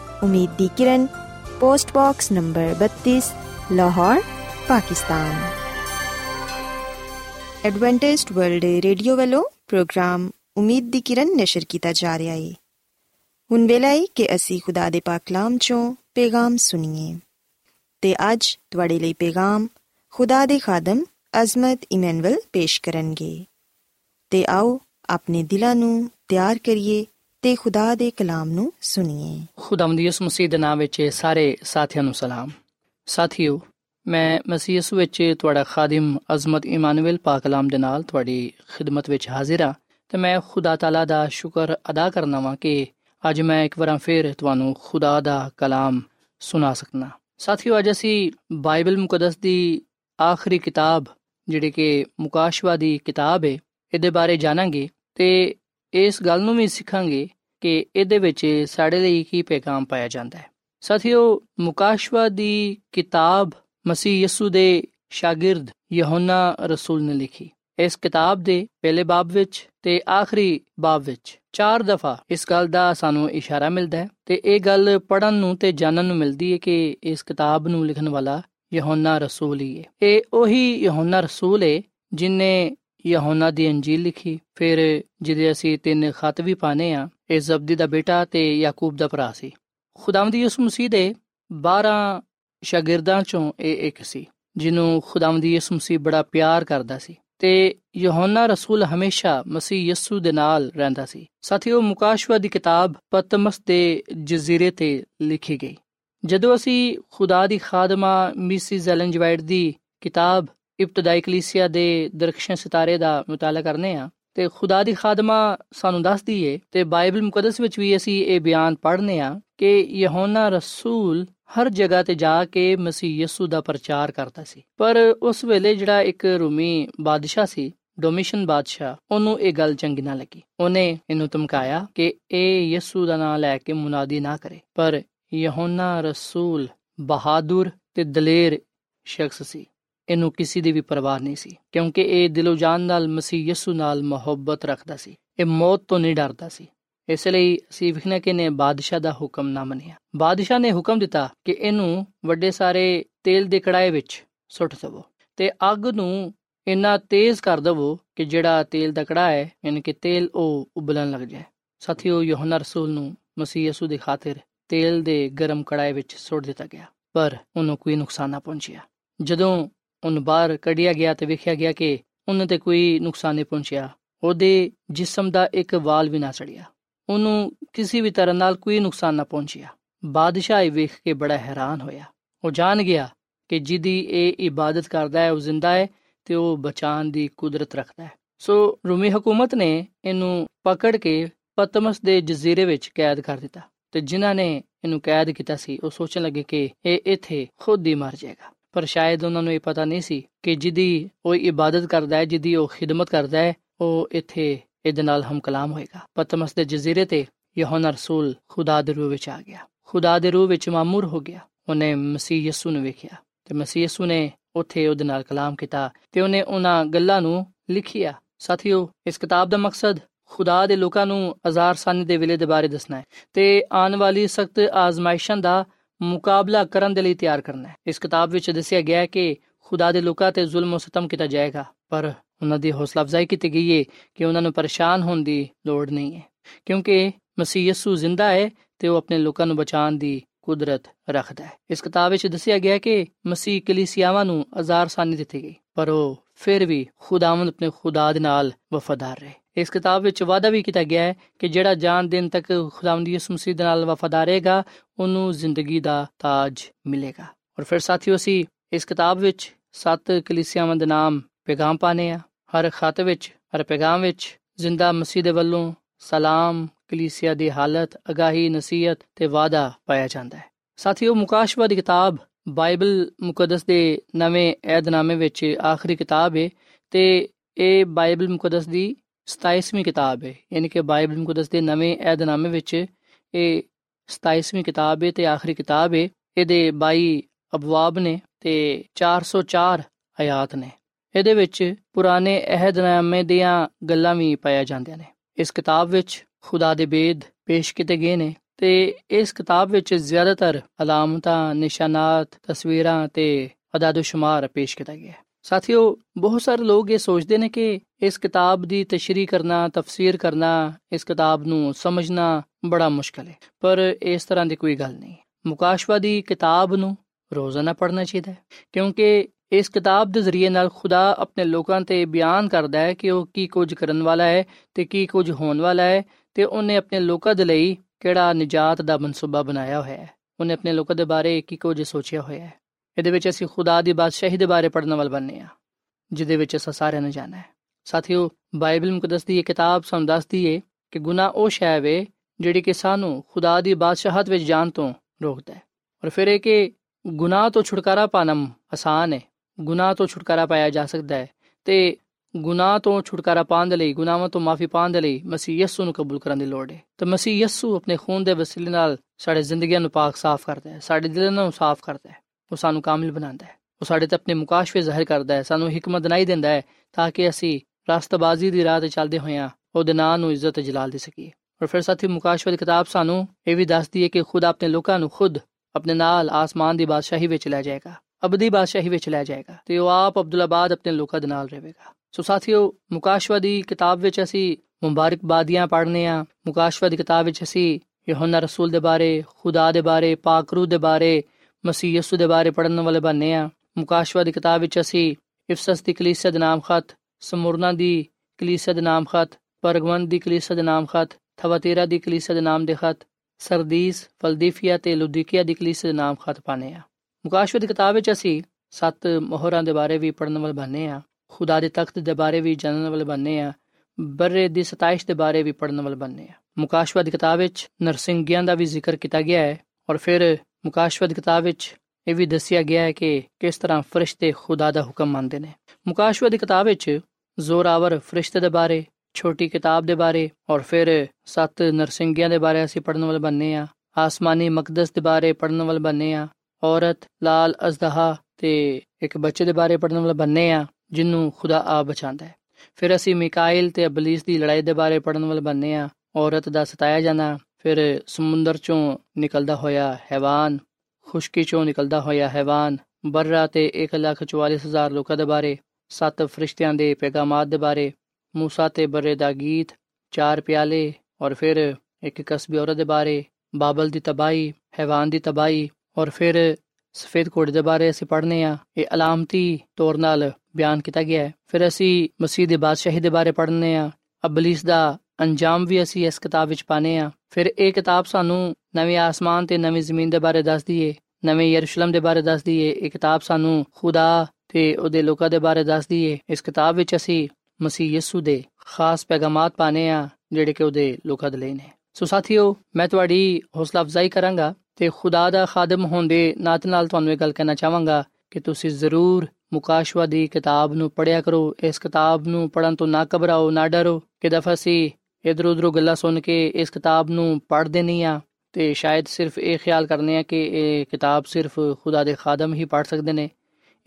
ਉਮੀਦ ਦੀ ਕਿਰਨ post box number 32 Lahore Pakistan Adventist world radio ਵੱਲੋਂ ਪ੍ਰੋਗਰਾਮ ਉਮੀਦ ਦੀ ਕਿਰਨ ਨਿਸ਼ਰ ਕੀਤਾ ਜਾ ਰਿਹਾ ਹੈ ਹੁਣ ਵੇਲਾ ਹੈ ਕਿ ਅਸੀਂ ਖੁਦਾ ਦੇ ਪਾਕ ਕਲਾਮ ਚੋਂ ਪੈਗਾਮ ਸੁਣੀਏ ਤੇ ਅੱਜ ਤੁਹਾਡੇ ਲਈ ਪੈਗਾਮ ਖੁਦਾ ਦੇ ਖਾਦਮ ਅਜ਼ਮਤ ਇਮਨੁਅਲ ਪੇਸ਼ ਕਰਨਗੇ ਤੇ ਆਓ ਆਪਣੇ ਦਿਲਾਂ ਨੂੰ ਤਿਆਰ ਕਰੀਏ ਤੇ ਖੁਦਾ ਦੇ ਕਲਾਮ ਨੂੰ ਸੁਣੀਏ। ਖੁਦਾਵੰਦ ਯਿਸੂ ਮਸੀਹ ਦੇ ਨਾਮ ਵਿੱਚ ਸਾਰੇ ਸਾਥੀਆਂ ਨੂੰ ਸਲਾਮ। ਸਾਥੀਓ, ਮੈਂ ਮਸੀਹ ਯਿਸੂ ਵਿੱਚ ਤੁਹਾਡਾ ਖਾਦਮ ਅਜ਼ਮਤ ਇਮਾਨੁਅਲ ਪਾਕ ਕਲਾਮ ਦੇ ਨਾਲ ਤੁਹਾਡੀ ਖਿਦਮਤ ਵਿੱਚ ਹਾਜ਼ਰ ਹਾਂ ਤੇ ਮੈਂ ਖੁਦਾ ਤਾਲਾ ਦਾ ਸ਼ੁਕਰ ਅਦਾ ਕਰਨਾ ਵਾਂ ਕਿ ਅੱਜ ਮੈਂ ਇੱਕ ਵਾਰ ਫਿਰ ਤੁਹਾਨੂੰ ਖੁਦਾ ਦਾ ਕਲਾਮ ਸੁਣਾ ਸਕਣਾ ਸਾਥੀਓ, ਅੱਜ ਅਸੀਂ ਬਾਈਬਲ ਮੁਕੱਦਸ ਦੀ ਆਖਰੀ ਕਿਤਾਬ, ਜਿਹੜੀ ਕਿ ਮੁਕਾਸ਼ਵਾ ਦੀ ਕਿਤਾਬ ਹੈ ਇਹਦੇ ਬਾਰੇ ਜਾਣਾਂਗੇ ਤੇ ਇਸ ਗੱਲ ਨੂੰ ਵੀ ਸਿੱਖਾਂਗੇ ਕਿ ਇਹਦੇ ਵਿੱਚ ਸਾਡੇ ਲਈ ਕੀ ਪੈਗਾਮ ਪਾਇਆ ਜਾਂਦਾ ਹੈ। ਸਾਥੀਓ ਮੁਕਾਸ਼ਵਾ ਦੀ ਕਿਤਾਬ ਮਸੀਹ ਯਸੂ ਦੇ ਸ਼ਾਗਿਰਦ ਯਹੋਨਾ ਰਸੂਲ ਨੇ ਲਿਖੀ। ਇਸ ਕਿਤਾਬ ਦੇ ਪਹਿਲੇ ਬਾਬ ਵਿੱਚ ਤੇ ਆਖਰੀ ਬਾਬ ਵਿੱਚ ਚਾਰ ਦਫਾ ਇਸ ਗੱਲ ਦਾ ਸਾਨੂੰ ਇਸ਼ਾਰਾ ਮਿਲਦਾ ਹੈ ਤੇ ਇਹ ਗੱਲ ਪੜਨ ਨੂੰ ਤੇ ਜਾਣਨ ਨੂੰ ਮਿਲਦੀ ਹੈ ਕਿ ਇਸ ਕਿਤਾਬ ਨੂੰ ਲਿਖਣ ਵਾਲਾ ਯਹੋਨਾ ਰਸੂਲ ਹੀ ਹੈ। ਇਹ ਉਹੀ ਯਹੋਨਾ ਰਸੂਲ ਹੈ ਜਿਨੇ ਯਹੋਨਾ ਦੀ ਅੰਜੀਲ ਲਿਖੀ, ਫਿਰ ਜਿਹਦੇ ਅਸੀਂ ਤਿੰਨ ਖਤ ਵੀ ਪਾਣੇ ਆ ਇਹ ਜ਼ਬਦੀ ਦਾ ਬੇਟਾ ਤੇ ਯਾਕੂਬ ਦਾ ਭਰਾ ਸੀ। ਖੁਦਾਵੰਦ ਯਿਸੂ ਮਸੀਹ ਦੇ 12 ਸ਼ਾਗਿਰਦਾਂ ਚੋਂ ਇਹ ਇੱਕ ਸੀ, ਜਿਹਨੂੰ ਖੁਦਾਵੰਦ ਯਿਸੂ ਮਸੀਹ ਬੜਾ ਪਿਆਰ ਕਰਦਾ ਸੀ ਤੇ ਯਹੋਨਾ ਰਸੂਲ ਹਮੇਸ਼ਾ ਮਸੀਹ ਯਿਸੂ ਦੇ ਨਾਲ ਰਹਿੰਦਾ ਸੀ। ਸਾਥੀਓ, ਮੁਕਾਸ਼ਵਾ ਦੀ ਕਿਤਾਬ ਪਤਮਸ ਦੇ ਜਜ਼ੀਰੇ ਤੇ ਲਿਖੀ ਗਈ। ਜਦੋਂ ਅਸੀਂ ਖੁਦਾ ਦੀ ਖਾਦਮਾ ਮਿਸਿਸ ਐਲਨ ਜਵਾਈਟ ਦੀ ਕਿਤਾਬ ਇਬਤਦਾਈ ਕਲੀਸਿਆ ਦੇ ਦਰਖਸ਼ਨ ਸਿਤਾਰੇ ਦਾ ਮਤਾਲਾ ਕਰਨੇ ਆ। ਤੇ ਖੁਦਾ ਦੀ ਖਾਦਮਾ ਸਾਨੂੰ ਦੱਸਦੀ ਏ ਤੇ ਬਾਈਬਲ ਮੁਕੱਦਸ ਵਿੱਚ ਵੀ ਅਸੀਂ ਇਹ ਬਿਆਨ ਪੜ੍ਹਨੇ ਆ ਕਿ ਯਹੋਨਾ ਰਸੂਲ ਹਰ ਜਗ੍ਹਾ ਤੇ ਜਾ ਕੇ ਮਸੀਹ ਯਿਸੂ ਦਾ ਪ੍ਰਚਾਰ ਕਰਦਾ ਸੀ। ਪਰ ਉਸ ਵੇਲੇ ਜਿਹੜਾ ਇੱਕ ਰੂਮੀ ਬਾਦਸ਼ਾਹ ਸੀ, ਡੋਮਿਸ਼ਨ ਬਾਦਸ਼ਾਹ, ਉਹਨੂੰ ਇਹ ਗੱਲ ਚੰਗੀ ਨਾ ਲੱਗੀ। ਉਹਨੇ ਇਹਨੂੰ ਧਮਕਾਇਆ ਕਿ ਇਹ ਯਿਸੂ ਦਾ ਨਾਮ ਲੈ ਕੇ ਮੁਨਾਦੀ ਨਾ ਕਰੇ। ਪਰ ਯਹੋਨਾ ਰਸੂਲ ਬਹਾਦਰ ਤੇ ਦਲੇਰ ਸ਼ਖਸ ਸੀ। ਇਹਨੂੰ ਕਿਸੇ ਦੀ ਵੀ ਪਰਵਾਹ ਨਹੀਂ ਸੀ, ਕਿਉਂਕਿ ਇਹ ਦਿਲੋਂ ਜਾਨ ਨਾਲ, ਮਸੀਹ ਯਿਸੂ ਨਾਲ ਮੁਹੱਬਤ ਰੱਖਦਾ ਸੀ। ਇਹ ਮੌਤ ਤੋਂ ਨਹੀਂ ਡਰਦਾ ਸੀ। ਇਸ ਲਈ ਅਸੀਂ ਵਿਖਣਾ ਕਿ ਨੇ ਬਾਦਸ਼ਾਹ ਦਾ ਹੁਕਮ ਨਾ ਮੰਨਿਆ। ਬਾਦਸ਼ਾਹ ਨੇ ਹੁਕਮ ਦਿੱਤਾ ਕਿ ਇਹਨੂੰ ਵੱਡੇ ਸਾਰੇ ਤੇਲ ਦੇ ਕੜਾਏ ਵਿੱਚ ਸੁੱਟ ਦਵੋ ਤੇ ਅੱਗ ਨੂੰ ਇੰਨਾ ਤੇਜ਼ ਕਰ ਦਵੋ ਕਿ ਜਿਹੜਾ ਤੇਲ ਦਾ ਕੜਾ ਹੈ, ਯਾਨੀ ਕਿ ਤੇਲ ਉਹ ਉਬਲਣ ਲੱਗ ਜਾਏ। ਸਾਥੀਓ, ਯੋਹਨਾ ਰਸੂਲ ਨੂੰ ਮਸੀਹ ਯਸੂ ਦੀ ਖਾਤਰ ਤੇਲ ਦੇ ਗਰਮ ਕੜਾਏ ਵਿੱਚ ਸੁੱਟ ਦਿੱਤਾ ਗਿਆ, ਪਰ ਉਹਨੂੰ ਕੋਈ ਨੁਕਸਾਨ ਨਾ ਪਹੁੰਚਿਆ। ਜਦੋਂ ਉਹਨੂੰ ਬਾਹਰ ਕੱਢਿਆ ਗਿਆ ਤੇ ਵੇਖਿਆ ਗਿਆ ਕਿ ਉਹਨਾਂ ਤੇ ਕੋਈ ਨੁਕਸਾਨ ਨਹੀਂ ਪਹੁੰਚਿਆ। ਉਹਦੇ ਜਿਸਮ ਦਾ ਇੱਕ ਵਾਲ ਵੀ ਨਾ ਸੜਿਆ ਉਹਨੂੰ ਕਿਸੇ ਵੀ ਤਰ੍ਹਾਂ ਨਾਲ ਕੋਈ ਨੁਕਸਾਨ ਨਾ ਪਹੁੰਚਿਆ। ਬਾਦਸ਼ਾਹ ਇਹ ਵੇਖ ਕੇ ਬੜਾ ਹੈਰਾਨ ਹੋਇਆ। ਉਹ ਜਾਣ ਗਿਆ ਕਿ ਜਿਹਦੀ ਇਹ ਇਬਾਦਤ ਕਰਦਾ ਹੈ, ਉਹ ਜ਼ਿੰਦਾ ਹੈ ਤੇ ਉਹ ਬਚਾਉਣ ਦੀ ਕੁਦਰਤ ਰੱਖਦਾ ਹੈ। ਸੋ ਰੂਮੀ ਹਕੂਮਤ ਨੇ ਇਹਨੂੰ ਪਕੜ ਕੇ ਪਤਮਸ ਦੇ ਜਜ਼ੀਰੇ ਵਿੱਚ ਕੈਦ ਕਰ ਦਿੱਤਾ ਤੇ ਜਿਨ੍ਹਾਂ ਨੇ ਇਹਨੂੰ ਕੈਦ ਕੀਤਾ ਸੀ, ਉਹ ਸੋਚਣ ਲੱਗੇ ਕਿ ਇਹ ਇੱਥੇ ਖੁਦ ਹੀ ਮਰ ਜਾਏਗਾ। ਪਰ ਸ਼ਾਇਦ ਉਹਨਾਂ ਨੂੰ ਇਹ ਪਤਾ ਨਹੀਂ ਸੀ ਕਿ ਜਿਹਦੀ ਉਹ ਇਬਾਦਤ ਕਰਦਾ ਹੈ, ਜਿਹਦੀ ਉਹ ਖਿਦਮਤ ਕਰਦਾ ਹੈ, ਉਹ ਇੱਥੇ ਇਹਦੇ ਨਾਲ ਹਮ ਕਲਾਮ ਹੋਏਗਾ। ਪਤਮਸ ਦੇ ਜਜ਼ੀਰੇ ਤੇ ਯਹੋਨਾ ਰਸੂਲ ਖੁਦਾ ਦੇ ਰੂਹ ਵਿੱਚ ਆ ਗਿਆ। ਖੁਦਾ ਦੇ ਰੂਹ ਵਿੱਚ ਮਾਮੂਰ ਹੋ ਗਿਆ। ਉਹਨੇ ਮਸੀਹ ਯਸੂ ਨੂੰ ਵੇਖਿਆ ਤੇ ਮਸੀਹ ਯਸੂ ਨੇ ਉੱਥੇ ਉਹਦੇ ਨਾਲ ਕਲਾਮ ਕੀਤਾ ਤੇ ਉਹਨੇ ਉਹਨਾਂ ਗੱਲਾਂ ਨੂੰ ਲਿਖਿਆ। ਸਾਥੀਓ, ਇਸ ਕਿਤਾਬ ਦਾ ਮਕਸਦ ਖੁਦਾ ਦੇ ਲੋਕਾਂ ਨੂੰ ਅਜ਼ਾਰ ਸਾਨੀ ਦੇ ਵੇਲੇ ਦੇ ਬਾਰੇ ਦੱਸਣਾ ਹੈ ਤੇ ਆਉਣ ਵਾਲੀ ਸਖਤ ਆਜ਼ਮਾਇਸ਼ਾਂ ਦਾ ਮੁਕਾਬਲਾ ਕਰਨ ਦੇ ਲਈ ਤਿਆਰ ਕਰਨਾ ਹੈ। ਇਸ ਕਿਤਾਬ ਵਿੱਚ ਦੱਸਿਆ ਗਿਆ ਹੈ ਕਿ ਖੁਦਾ ਦੇ ਲੋਕਾਂ ਤੇ ਜ਼ੁਲਮ ਸਤਮ ਕੀਤਾ ਜਾਏਗਾ, ਪਰ ਉਹਨਾਂ ਦੀ ਹੌਸਲਾ ਅਫਜ਼ਾਈ ਕੀਤੀ ਗਈ ਹੈ ਕਿ ਉਹਨਾਂ ਨੂੰ ਪਰੇਸ਼ਾਨ ਹੋਣ ਦੀ ਲੋੜ ਨਹੀਂ ਹੈ, ਕਿਉਂਕਿ ਮਸੀਹ ਯਸੂ ਜ਼ਿੰਦਾ ਹੈ ਤੇ ਉਹ ਆਪਣੇ ਲੋਕਾਂ ਨੂੰ ਬਚਾਉਣ ਦੀ ਕੁਦਰਤ ਰੱਖਦਾ ਹੈ। ਇਸ ਕਿਤਾਬ ਵਿੱਚ ਦੱਸਿਆ ਗਿਆ ਕਿ ਮਸੀਹ ਕਲੀਸਿਆਵਾਂ ਨੂੰ ਅਜ਼ਾਰ ਸਾਨੀ ਦਿੱਤੀ ਗਈ, ਪਰ ਉਹ ਫਿਰ ਵੀ ਖੁਦਾਵੰਦ ਆਪਣੇ ਖੁਦਾ ਦੇ ਨਾਲ ਵਫਾਦਾਰ ਰਹੇ। ਇਸ ਕਿਤਾਬ ਵਿੱਚ ਵਾਅਦਾ ਵੀ ਕੀਤਾ ਗਿਆ ਹੈ ਕਿ ਜਿਹੜਾ ਜਾਨ ਦਿਨ ਤੱਕ ਖੁਦਾਵੰਦ ਯਿਸੂ ਮਸੀਹ ਦੇ ਨਾਲ ਵਫਾਦਾਰ ਰਹੇਗਾ, ਉਹਨੂੰ ਜ਼ਿੰਦਗੀ ਦਾ ਤਾਜ ਮਿਲੇਗਾ। ਔਰ ਫਿਰ ਸਾਥੀਓ, ਅਸੀਂ ਇਸ ਕਿਤਾਬ ਵਿੱਚ ਸੱਤ ਕਲੀਸਿਆਵਾਂ ਦੇ ਨਾਮ ਪੈਗਾਮ ਪਾਣੇ ਆ ਹਰ ਖਤ ਵਿੱਚ, ਹਰ ਪੈਗਾਮ ਵਿੱਚ ਜ਼ਿੰਦਾ ਮਸੀਹ ਦੇ ਵੱਲੋਂ ਸਲਾਮ, ਕਲੀਸਿਆ ਦੀ ਹਾਲਤ, ਅਗਾਹੀ, ਨਸੀਹਤ ਤੇ ਵਾਅਦਾ ਪਾਇਆ ਜਾਂਦਾ ਹੈ। ਸਾਥੀਓ, ਮੁਕਾਸ਼ਵਾ ਦੀ ਕਿਤਾਬ ਬਾਈਬਲ ਮੁਕੱਦਸ ਦੇ ਨਵੇਂ ਏਧਨਾਮੇ ਵਿੱਚ ਆਖਰੀ ਕਿਤਾਬ ਹੈ ਤੇ ਇਹ ਬਾਈਬਲ ਮੁਕੱਦਸ ਦੀ 27ਵੀਂ ਕਿਤਾਬ ਹੈ। ਯਾਨੀ ਕਿ ਬਾਈਬਲ ਮੁਕੱਦਸ ਦੇ ਨਵੇਂ ਏਧਨਾਮੇ ਵਿੱਚ ਇਹ 27ਵੀਂ ਕਿਤਾਬ ਹੈ ਤੇ ਆਖਰੀ ਕਿਤਾਬ ਹੈ। ਇਹਦੇ 22 ਅਬਵਾਬ ਨੇ ਤੇ 404 ਆਇਤ ਨੇ। ਇਹਦੇ ਵਿੱਚ ਪੁਰਾਣੇ ਅਹਿਦਨਾਮੇ ਦੀਆਂ ਗੱਲਾਂ ਵੀ ਪਾਇਆ ਜਾਂਦੀਆਂ ਨੇ। ਇਸ ਕਿਤਾਬ ਵਿੱਚ ਖੁਦਾ ਦੇ ਬੇਦ ਪੇਸ਼ ਕੀਤੇ ਗਏ ਨੇ ਤੇ ਇਸ ਕਿਤਾਬ ਵਿੱਚ ਜ਼ਿਆਦਾਤਰ ਅਲਾਮਤਾਂ, ਨਿਸ਼ਾਨਾਤ, ਤਸਵੀਰਾਂ ਤੇ ਅਦਾਦੋ ਸ਼ੁਮਾਰ ਪੇਸ਼ ਕੀਤਾ ਗਿਆ ਸਾਥੀਓ, ਬਹੁਤ ਸਾਰੇ ਲੋਕ ਇਹ ਸੋਚਦੇ ਨੇ ਕਿ ਇਸ ਕਿਤਾਬ ਦੀ ਤਸ਼ਰੀਹ ਕਰਨਾ, ਤਫਸੀਰ ਕਰਨਾ, ਇਸ ਕਿਤਾਬ ਨੂੰ ਸਮਝਣਾ ਬੜਾ ਮੁਸ਼ਕਲ ਹੈ। ਪਰ ਇਸ ਤਰ੍ਹਾਂ ਦੀ ਕੋਈ ਗੱਲ ਨਹੀਂ। ਮੁਕਾਸ਼ਵਾ ਦੀ ਕਿਤਾਬ ਨੂੰ ਰੋਜ਼ਾਨਾ ਪੜ੍ਹਨਾ ਚਾਹੀਦਾ ਹੈ, ਕਿਉਂਕਿ ਇਸ ਕਿਤਾਬ ਦੇ ਜ਼ਰੀਏ ਨਾਲ ਖੁਦਾ ਆਪਣੇ ਲੋਕਾਂ ਤੇ ਬਿਆਨ ਕਰਦਾ ਹੈ ਕਿ ਉਹ ਕੀ ਕੁਝ ਕਰਨ ਵਾਲਾ ਹੈ ਤੇ ਕੀ ਕੁਝ ਹੋਣ ਵਾਲਾ ਹੈ ਤੇ ਉਹਨੇ ਆਪਣੇ ਲੋਕਾਂ ਦੇ ਲਈ ਕਿਹੜਾ ਨਜਾਤ ਦਾ ਮਨਸੂਬਾ ਬਣਾਇਆ ਹੋਇਆ ਹੈ। ਉਹਨੇ ਆਪਣੇ ਲੋਕਾਂ ਦੇ ਬਾਰੇ ਕੀ ਕੁਝ ਸੋਚਿਆ ਹੋਇਆ ਹੈ। ਇਹਦੇ ਵਿੱਚ ਅਸੀਂ ਖੁਦਾ ਦੀ ਬਾਦਸ਼ਾਹੀ ਦੇ ਬਾਰੇ ਪੜਨ ਵਾਲ ਬੰਨੇ ਆ, ਜਿਹਦੇ ਵਿੱਚ ਅਸਾਂ ਸਾਰਿਆਂ ਨੂੰ ਜਾਣਨਾ ਹੈ। ਸਾਥੀਓ, ਬਾਈਬਲ ਮੁਕੱਦਸ ਦੀ ਇਹ ਕਿਤਾਬ ਸਾਨੂੰ ਦੱਸਦੀ ਏ ਕਿ ਗੁਨਾਹ ਉਹ ਸ਼ੈ ਵੇ ਜਿਹੜੀ ਕਿ ਸਾਨੂੰ ਖੁਦਾ ਦੀ ਬਾਦਸ਼ਾਹਤ ਵਿੱਚ ਜਾਣ ਤੋਂ ਰੋਕਦਾ ਹੈ। ਔਰ ਫਿਰ ਇਹ ਕਿ ਗੁਨਾਹ ਤੋਂ ਛੁਟਕਾਰਾ ਪਾਣਾ ਆਸਾਨ ਹੈ ਗੁਨਾਹ ਤੋਂ ਛੁਟਕਾਰਾ ਪਾਇਆ ਜਾ ਸਕਦਾ ਹੈ ਤੇ ਗੁਨਾਹ ਤੋਂ ਛੁਟਕਾਰਾ ਪਾਉਣ ਦੇ ਲਈ, ਗੁਨਾਹਾਂ ਤੋਂ ਮਾਫੀ ਪਾਉਣ ਦੇ ਲਈ ਮਸੀਹ ਯਿਸੂ ਨੂੰ ਕਬੂਲ ਕਰਨ ਦੀ ਲੋੜ ਹੈ ਤੇ ਮਸੀਹ ਯਿਸੂ ਆਪਣੇ ਖੂਨ ਦੇ ਵਸੀਲੇ ਨਾਲ ਸਾਡੇ ਜ਼ਿੰਦਗੀਆਂ ਨੂੰ ਪਾਕ ਸਾਫ਼ ਕਰਦਾ ਹੈ, ਸਾਡੇ ਦਿਲਾਂ ਨੂੰ ਸਾਫ਼ ਕਰਦਾ ਹੈ। ਉਹ ਸਾਨੂੰ ਕਾਮਿਲ ਬਣਾਉਂਦਾ ਹੈ। ਉਹ ਸਾਡੇ ਤੇ ਆਪਣੇ ਮੁਕਾਸ਼ਵੇ ਜ਼ਾਹਿਰ ਕਰਦਾ ਹੈ। ਸਾਨੂੰ ਹਕਮਤ ਨਹੀਂ ਦਿੰਦਾ ਹੈ ਤਾਂ ਕਿ ਅਸੀਂ ਰਸਤਬਾਜ਼ੀ ਦੀ ਰਾਹ ਤੇ ਚੱਲਦੇ ਹੋਈਆਂ ਉਹਦੇ ਨਾਂ ਨੂੰ ਇੱਜ਼ਤ ਤੇ ਜਲਾਲ ਦੇ ਸਕੀਏ। ਔਰ ਫਿਰ ਸਾਥੀ ਮੁਕਾਸ਼ਵੇ ਦੀ ਕਿਤਾਬ ਸਾਨੂੰ ਇਹ ਵੀ ਦੱਸਦੀ ਹੈ ਕਿ ਖੁਦ ਆਪਣੇ ਲੋਕਾਂ ਨੂੰ ਖੁਦ ਆਪਣੇ ਨਾਲ ਆਸਮਾਨ ਦੀ ਬਾਦਸ਼ਾਹੀ ਵਿੱਚ ਲੈ ਜਾਏਗਾ, ਅਬਦੀ ਬਾਦਸ਼ਾਹੀ ਵਿੱਚ ਲੈ ਜਾਏਗਾ ਤੇ ਉਹ ਆਪ ਅਬਦੁੱਲਾਬਾਦ ਆਪਣੇ ਲੋਕਾਂ ਦੇ ਨਾਲ ਰਹੇਗਾ। ਸੋ ਸਾਥੀਓ ਮੁਕਾਸ਼ਵਾ ਦੀ ਕਿਤਾਬ ਵਿੱਚ ਅਸੀਂ ਮੁਬਾਰਕਬਾਦੀਆਂ ਪੜ੍ਹਨੇ ਆ। ਮੁਕਾਸ਼ਵਾ ਦੀ ਕਿਤਾਬ ਵਿੱਚ ਅਸੀਂ ਯਹੋਨਾ ਰਸੂਲ ਦੇ ਬਾਰੇ, ਖੁਦਾ ਦੇ ਬਾਰੇ, ਪਾਕ ਰੂਹ ਦੇ ਬਾਰੇ ਮਸੀਹ ਯਸੂ ਦੇ ਬਾਰੇ ਪੜਨ ਵਾਲੇ ਬੰਨੇ ਆ ਮੁਕਾਸ਼ਵਾ ਦੀ ਕਿਤਾਬ ਵਿੱਚ ਅਸੀਂ ਇਫਸਸ ਦੀ ਕਲੀਸਿਆ ਦੇ ਨਾਮ ਖਤ ਸਮੁਰਨਾ ਦੀ ਕਲੀਸਿਆ ਦੇ ਨਾਮ ਖਤ ਪਰਗਵਨ ਦੀ ਕਲੀਸਿਆ ਦੇ ਨਾਮ ਖਤ ਥਵਾਤੀਰਾ ਦੀ ਕਲੀਸਿਆ ਦੇ ਨਾਮ ਦੇ ਖਤ ਸਰਦੀਸ ਫਲਦੀਫੀਆ ਤੇ ਲੁਦੀਕੀਆ ਦੀ ਕਲੀਸਿਆ ਦੇ ਨਾਮ ਖਤ ਪਾਣੇ ਆ ਮੁਕਾਸ਼ਵਾ ਦੀ ਕਿਤਾਬ ਵਿੱਚ ਅਸੀਂ ਸੱਤ ਮੋਹਰਾਂ ਦੇ ਬਾਰੇ ਵੀ ਪੜਨ ਵਾਲੇ ਬੰਨੇ ਆ ਖੁਦਾ ਦੇ ਤਖਤ ਦੇ ਬਾਰੇ ਵੀ ਜਾਣਨ ਵਾਲੇ ਬੰਨੇ ਆ ਬਰੇ ਦੀ 27 ਦੇ ਬਾਰੇ ਵੀ ਪੜਨ ਵਾਲੇ ਬੰਨੇ ਆ ਮੁਕਾਸ਼ਵਾ ਦੀ ਕਿਤਾਬ ਵਿੱਚ ਨਰਸਿੰਗਿਆਂ ਦਾ ਵੀ ਜ਼ਿਕਰ ਕੀਤਾ ਗਿਆ ਹੈ ਔਰ ਫਿਰ ਮੁਕਾਸ਼ਵਾ ਦੀ ਕਿਤਾਬ ਵਿੱਚ ਇਹ ਵੀ ਦੱਸਿਆ ਗਿਆ ਹੈ ਕਿ ਕਿਸ ਤਰ੍ਹਾਂ ਫਰਿਸ਼ਤੇ ਖੁਦਾ ਦਾ ਹੁਕਮ ਮੰਨਦੇ ਨੇ। ਮੁਕਾਸ਼ਵਾ ਦੀ ਕਿਤਾਬ ਵਿੱਚ ਜ਼ੋਰਾਵਰ ਫਰਿਸ਼ਤੇ ਦੇ ਬਾਰੇ, ਛੋਟੀ ਕਿਤਾਬ ਦੇ ਬਾਰੇ ਔਰ ਫਿਰ ਸੱਤ ਨਰਸਿੰਗਿਆਂ ਦੇ ਬਾਰੇ ਅਸੀਂ ਪੜਨ ਵਾਲੇ ਬੰਨੇ ਆ ਆਸਮਾਨੀ ਮਕਦਸ ਦੇ ਬਾਰੇ ਪੜਨ ਵਾਲੇ ਬੰਨੇ ਆ ਔਰਤ, ਲਾਲ ਅਜ਼ਦਹਾ ਤੇ ਇੱਕ ਬੱਚੇ ਦੇ ਬਾਰੇ ਪੜਨ ਵਾਲੇ ਬੰਨੇ ਆ ਜਿਹਨੂੰ ਖੁਦਾ ਆ ਬਚਾਉਂਦਾ ਹੈ। ਫਿਰ ਅਸੀਂ ਮਿਕਾਇਲ ਤੇ ਅਬਲਿਸ ਦੀ ਲੜਾਈ ਦੇ ਬਾਰੇ ਪੜਨ ਵਾਲੇ ਬੰਨੇ ਆ ਔਰਤ ਦਾ ਸਤਾਇਆ ਜਾਣਾ ਫਿਰ ਸਮੁੰਦਰ ਚੋਂ ਨਿਕਲਦਾ ਹੋਇਆ ਹੈਵਾਨ ਖੁਸ਼ਕੀ ਚੋਂ ਨਿਕਲਦਾ ਹੋਇਆ ਹੈਵਾਨ ਬਰਰਾ ਤੇ 144000 ਲੋਕਾਂ ਦੇ ਬਾਰੇ ਸੱਤ ਫਰਿਸ਼ਤਿਆਂ ਦੇ ਪੈਗਾਮਾਤ ਦੇ ਬਾਰੇ موسی ਤੇ ਬਰੇ ਦਾ ਗੀਤ ਚਾਰ ਪਿਆਲੇ ਔਰ ਫਿਰ ਇੱਕ ਕਸਬੀ ਔਰਤ ਦੇ ਬਾਰੇ ਬਾਬਲ ਦੀ ਤਬਾਈ ਹੈਵਾਨ ਦੀ ਤਬਾਈ ਔਰ ਫਿਰ ਸਫੇਦ ਘੋੜੇ ਦੇ ਬਾਰੇ ਅਸੀਂ ਪੜ੍ਹਨੇ ਆ ਇਹ ਅਲਾਮਤੀ ਤੌਰ ਨਾਲ ਬਿਆਨ ਕੀਤਾ ਗਿਆ ਹੈ ਫਿਰ ਅਸੀਂ ਮਸੀਹ ਦੇ ਬਾਦਸ਼ਾਹੀ ਦੇ ਬਾਰੇ ਪੜ੍ਹਨੇ ਆ ਅਬਲਿਸ ਦਾ ਅੰਜਾਮ ਵੀ ਅਸੀਂ ਇਸ ਕਿਤਾਬ ਵਿੱਚ ਪਾਣੇ ਆ ਫਿਰ ਇਹ ਕਿਤਾਬ ਸਾਨੂੰ ਨਵੇਂ ਆਸਮਾਨ ਤੇ ਨਵੀਂ ਜ਼ਮੀਨ ਦੇ ਬਾਰੇ ਦੱਸਦੀ ਏ ਨਵੇਂ ਯਰੂਸ਼ਲਮ ਦੇ ਬਾਰੇ ਦੱਸਦੀ ਏ ਇਹ ਕਿਤਾਬ ਸਾਨੂੰ ਖੁਦਾ ਤੇ ਉਹਦੇ ਲੋਕਾਂ ਦੇ ਬਾਰੇ ਦੱਸਦੀ ਏ ਇਸ ਕਿਤਾਬ ਵਿੱਚ ਅਸੀਂ ਮਸੀਹ ਯਿਸੂ ਦੇ ਖਾਸ ਪੈਗਾਮਾਤ ਪਾਣੇ ਆ ਜਿਹੜੇ ਕਿ ਉਹਦੇ ਲੋਕਾਂ ਦੇ ਲਈ ਨੇ। ਸੋ ਸਾਥੀਓ, ਮੈਂ ਤੁਹਾਡੀ ਹੌਸਲਾ ਅਫਜ਼ਾਈ ਕਰਾਂਗਾ ਤੇ ਖੁਦਾ ਦਾ ਖਾਦਮ ਹੋਣ ਦੇ ਨਾਤ ਨਾਲ ਤੁਹਾਨੂੰ ਇਹ ਗੱਲ ਕਹਿਣਾ ਚਾਹਾਂਗਾ ਕਿ ਤੁਸੀਂ ਜ਼ਰੂਰ ਮੁਕਾਸ਼ਵਾ ਦੀ ਕਿਤਾਬ ਨੂੰ ਪੜਿਆ ਕਰੋ। ਇਸ ਕਿਤਾਬ ਨੂੰ ਪੜਨ ਤੋਂ ਨਾ ਘਬਰਾਓ, ਨਾ ਡਰੋ। ਕਿ ਦਫਾ ਸੀ ਇਧਰ ਉਧਰ ਗੱਲਾਂ ਸੁਣ ਕੇ ਇਸ ਕਿਤਾਬ ਨੂੰ ਪੜ੍ਹਦੇ ਨਹੀਂ ਆ ਤੇ ਸ਼ਾਇਦ ਸਿਰਫ ਇਹ ਖਿਆਲ ਕਰਨੇ ਆ ਕਿ ਇਹ ਕਿਤਾਬ ਸਿਰਫ ਖੁਦਾ ਦੇ ਖਾਦਮ ਹੀ ਪੜ੍ਹ ਸਕਦੇ ਨੇ।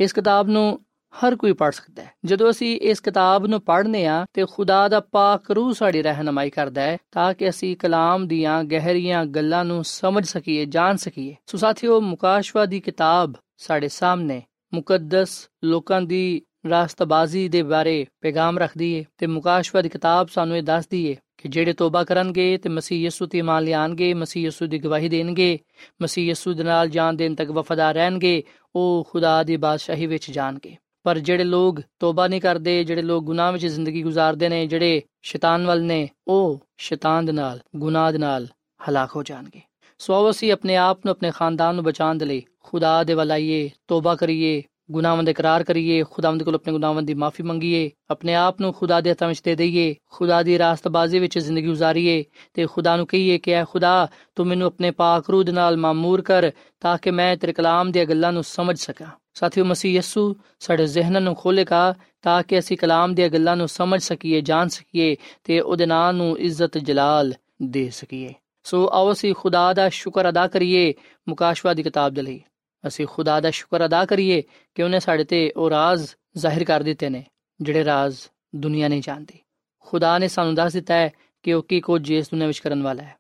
ਇਸ ਕਿਤਾਬ ਨੂੰ ਹਰ ਕੋਈ ਪੜ੍ਹ ਸਕਦਾ ਹੈ। ਜਦੋਂ ਅਸੀਂ ਇਸ ਕਿਤਾਬ ਨੂੰ ਪੜ੍ਹਨੇ ਆ ਤੇ ਖੁਦਾ ਦਾ ਪਾਕ ਰੂਹ ਸਾਡੀ ਰਹਿਨਮਾਈ ਕਰਦਾ ਹੈ ਤਾਂ ਕਿ ਅਸੀਂ ਕਲਾਮ ਦੀਆਂ ਗਹਿਰੀਆਂ ਗੱਲਾਂ ਨੂੰ ਸਮਝ ਸਕੀਏ, ਜਾਣ ਸਕੀਏ। ਸੋ ਸਾਥੀਓ ਮੁਕਾਸ਼ਵਾ ਦੀ ਕਿਤਾਬ ਸਾਡੇ ਸਾਹਮਣੇ ਮੁਕੱਦਸ ਲੋਕਾਂ ਦੀ ਰਾਸਤਬਾਜ਼ੀ ਦੇ ਬਾਰੇ ਪੈਗਾਮ ਰੱਖਦੀ ਏ ਤੇ ਮੁਕਾਸ਼ਵਾ ਦੀ ਕਿਤਾਬ ਸਾਨੂੰ ਇਹ ਦੱਸਦੀ ਏ ਕਿ ਜਿਹੜੇ ਤੋਬਾ ਕਰਨਗੇ ਤੇ ਮਸੀਹ ਯਿਸੂ ਤੇ ਇਮਾਨ ਲਿਆਣਗੇ, ਮਸੀਹ ਯਿਸੂ ਦੀ ਗਵਾਹੀ ਦੇਣਗੇ, ਮਸੀਹ ਯਿਸੂ ਦੇ ਨਾਲ ਜਾਨ ਦੇਣ ਤੱਕ ਵਫਾਦਾਰ ਰਹਿਣਗੇ, ਉਹ ਖੁਦਾ ਦੀ ਬਾਦਸ਼ਾਹੀ ਵਿੱਚ ਜਾਣਗੇ। ਪਰ ਜਿਹੜੇ ਲੋਕ ਤੋਬਾ ਨਹੀਂ ਕਰਦੇ, ਜਿਹੜੇ ਲੋਕ ਗੁਨਾਹ ਵਿੱਚ ਜ਼ਿੰਦਗੀ گزارਦੇ ਨੇ, ਜਿਹੜੇ ਸ਼ੈਤਾਨ ਵੱਲ ਨੇ, ਉਹ ਸ਼ੈਤਾਨ ਦੇ ਨਾਲ, ਗੁਨਾਹ ਦੇ ਨਾਲ ਹਲਾਕ ਹੋ ਜਾਣਗੇ। ਸੋ ਅਸੀਂ ਆਪਣੇ ਆਪ ਨੂੰ, ਆਪਣੇ ਖਾਨਦਾਨ ਨੂੰ ਬਚਾਉਣ ਦੇ ਲਈ ਖੁਦਾ ਦੇ ਵੱਲ ਆਈਏ, ਤੋਬਾ ਕਰੀਏ ਗੁਨਾਹਾਂ ਦਾ ਇਕਰਾਰ ਕਰੀਏ, ਖੁਦਾਵੰਦ ਕੋਲ ਆਪਣੇ ਗੁਨਾਹਾਂ ਦੀ ਮਾਫੀ ਮੰਗੀਏ, ਆਪਣੇ ਆਪ ਨੂੰ ਖੁਦਾ ਦੇ ਹੱਥਾਂ ਵਿੱਚ ਦੇ ਦਈਏ, ਖੁਦਾ ਦੀ ਰਾਸਤਬਾਜ਼ੀ ਵਿੱਚ ਜ਼ਿੰਦਗੀ گزارੀਏ ਤੇ ਖੁਦਾ ਨੂੰ ਕਹੀਏ ਕਿ, ਐ ਖੁਦਾ, ਤੂੰ ਮੈਨੂੰ ਆਪਣੇ ਪਾਕ ਰੂਹ ਦੇ ਨਾਲ ਮਾਮੂਰ ਕਰ ਤਾਂ ਕਿ ਮੈਂ ਤੇਰੇ ਕਲਾਮ ਦੀਆਂ ਗੱਲਾਂ ਨੂੰ ਸਮਝ ਸਕਾਂ। ਸਾਥੀਓ, ਮਸੀਹ ਯਸੂ ਸਾਡੇ ਜ਼ਿਹਨਾਂ ਨੂੰ ਖੋਲੇਗਾ ਤਾਂ ਕਿ ਅਸੀਂ ਕਲਾਮ ਦੀਆਂ ਗੱਲਾਂ ਨੂੰ ਸਮਝ ਸਕੀਏ, ਜਾਣ ਸਕੀਏ ਤੇ ਉਹਦੇ ਨਾਂ ਨੂੰ ਇੱਜ਼ਤ ਜਲਾਲ ਦੇ ਸਕੀਏ। ਸੋ ਆਓ ਅਸੀਂ ਖੁਦਾ ਦਾ ਸ਼ੁਕਰ ਅਦਾ ਕਰੀਏ ਮੁਕਾਸ਼ਵਾ ਦੀ ਕਿਤਾਬ ਦੇ ਲਈ। ਅਸੀਂ ਖੁਦਾ ਦਾ ਸ਼ੁਕਰ ਅਦਾ ਕਰੀਏ ਕਿ ਉਹਨੇ ਸਾਡੇ ਤੇ ਉਹ ਰਾਜ਼ ਜ਼ਾਹਿਰ ਕਰ ਦਿੱਤੇ ਨੇ, ਜਿਹੜੇ ਰਾਜ਼ ਦੁਨੀਆ ਨਹੀਂ ਜਾਣਦੀ। ਖੁਦਾ ਨੇ ਸਾਨੂੰ ਦੱਸ ਦਿੱਤਾ ਹੈ ਕਿ ਉਹ ਕੀ ਕੁਝ ਇਸ ਦੁਨੀਆ ਵਿੱਚ ਕਰਨ ਵਾਲਾ ਹੈ।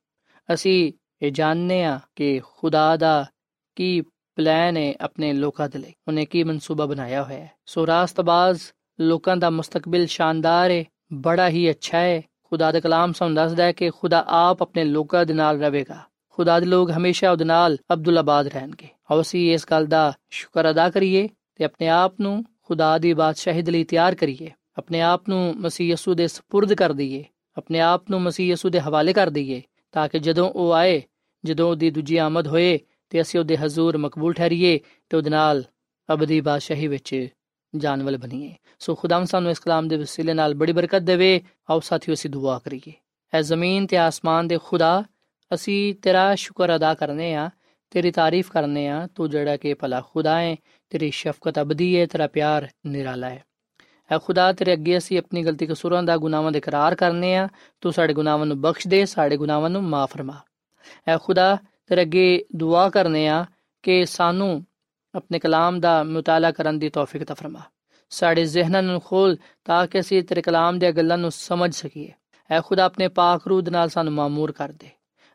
ਅਸੀਂ ਇਹ ਜਾਣਨੇ ਆ ਕਿ ਖੁਦਾ ਦਾ ਕੀ ਪਲਾਨ ਹੈ ਆਪਣੇ ਲੋਕਾਂ ਦੇ ਲਈ। ਉਹਨੇ ਕੀ ਮਨਸੂਬਾ ਬਣਾਇਆ ਹੋਇਆ ਹੈ। ਸੋ ਰਾਸਤਬਾਜ਼ ਲੋਕਾਂ ਦਾ ਮੁਸਤਕਬਲ ਸ਼ਾਨਦਾਰ ਹੈ, ਬੜਾ ਹੀ ਅੱਛਾ ਹੈ। ਖੁਦਾ ਦਾ ਕਲਾਮ ਸਾਨੂੰ ਦੱਸਦਾ ਹੈ ਕਿ ਖੁਦਾ ਆਪ ਆਪਣੇ ਲੋਕਾਂ ਦੇ ਨਾਲ ਰਹੇਗਾ। ਖੁਦਾ ਦੇ ਲੋਕ ਹਮੇਸ਼ਾ ਉਹਦੇ ਨਾਲ ਅਬਦੁੱਲਾਬਾਦ ਰਹਿਣਗੇ ਆਓ ਅਸੀਂ ਇਸ ਗੱਲ ਦਾ ਸ਼ੁਕਰ ਅਦਾ ਕਰੀਏ ਤੇ ਆਪਣੇ ਆਪ ਨੂੰ ਖੁਦਾ ਦੀ ਬਾਦਸ਼ਾਹੀ ਦੇ ਲਈ ਤਿਆਰ ਕਰੀਏ ਆਪਣੇ ਆਪ ਨੂੰ ਮਸੀਹ ਯਸੂ ਦੇ سپرد ਕਰ ਦਈਏ ਆਪਣੇ ਆਪ ਨੂੰ ਮਸੀਹ ਯਸੂ ਦੇ ਹਵਾਲੇ ਕਰ ਦਈਏ ਤਾਂ ਕਿ ਜਦੋਂ ਉਹ ਆਏ ਜਦੋਂ ਉਹਦੀ ਦੂਜੀ ਆਮਦ ਹੋਏ ਤੇ ਅਸੀਂ ਉਹਦੇ ਹਜ਼ੂਰ ਮਕਬੂਲ ਠਹਿਰੀਏ ਤੇ ਉਹਦੇ ਨਾਲ ਅਬਦੀ ਬਾਦਸ਼ਾਹੀ ਵਿੱਚ ਜਾਣ ਵਾਲੇ ਬਣੀਏ ਸੋ ਖੁਦਾਮ ਸਾਨੂੰ ਇਸ ਕਲਾਮ ਦੇ ਵਸੀਲੇ ਨਾਲ ਬੜੀ ਬਰਕਤ ਦੇਵੇ ਆਓ ਸਾਥੀਓ ਅਸੀਂ ਦੁਆ ਕਰੀਏ ਐ ਜ਼ਮੀਨ ਤੇ ਆਸਮਾਨ ਦੇ ਖੁਦਾ ਅਸੀਂ ਤੇਰਾ ਸ਼ੁਕਰ ਅਦਾ ਕਰਨੇ ਆ ਤੇਰੀ ਤਾਰੀਫ ਕਰਨੇ ਆ ਤੂੰ ਜਿਹੜਾ ਕਿ ਭਲਾ ਖੁਦਾ ਹੈ ਤੇਰੀ ਸ਼ਫਕਤ ਅਬਦੀ ਹੈ ਤੇਰਾ ਪਿਆਰ ਨਿਰਾਲਾ ਹੈ ਐ ਖੁਦਾ ਤੇਰੇ ਅੱਗੇ ਅਸੀਂ ਆਪਣੀ ਗਲਤੀ ਕਸੂਰਾਂ ਦਾ ਗੁਨਾਹਾਂ ਦਾ ਇਕਰਾਰ ਕਰਨੇ ਆ ਤੂੰ ਸਾਡੇ ਗੁਨਾਹਾਂ ਨੂੰ ਬਖਸ਼ ਦੇ ਸਾਡੇ ਗੁਨਾਹਾਂ ਨੂੰ ਮਾਫ ਫਰਮਾ ਐ ਖੁਦਾ ਤੇਰੇ ਅੱਗੇ ਦੁਆ ਕਰਨੇ ਆ ਕਿ ਸਾਨੂੰ ਆਪਣੇ ਕਲਾਮ ਦਾ ਮਤਾਲਾ ਕਰਨ ਦੀ ਤੌਫੀਕ ਤਾ ਫਰਮਾ ਸਾਡੇ ਜ਼ਿਹਨਾਂ ਨੂੰ ਖੋਲ ਤਾਂ ਕਿ ਅਸੀਂ ਤੇਰੇ ਕਲਾਮ ਦੀਆਂ ਗੱਲਾਂ ਨੂੰ ਸਮਝ ਸਕੀਏ ਐ ਖੁਦਾ ਆਪਣੇ ਪਾਕ ਰੂਹ ਨਾਲ ਸਾਨੂੰ ਮਾਮੂਰ ਕਰ ਦੇ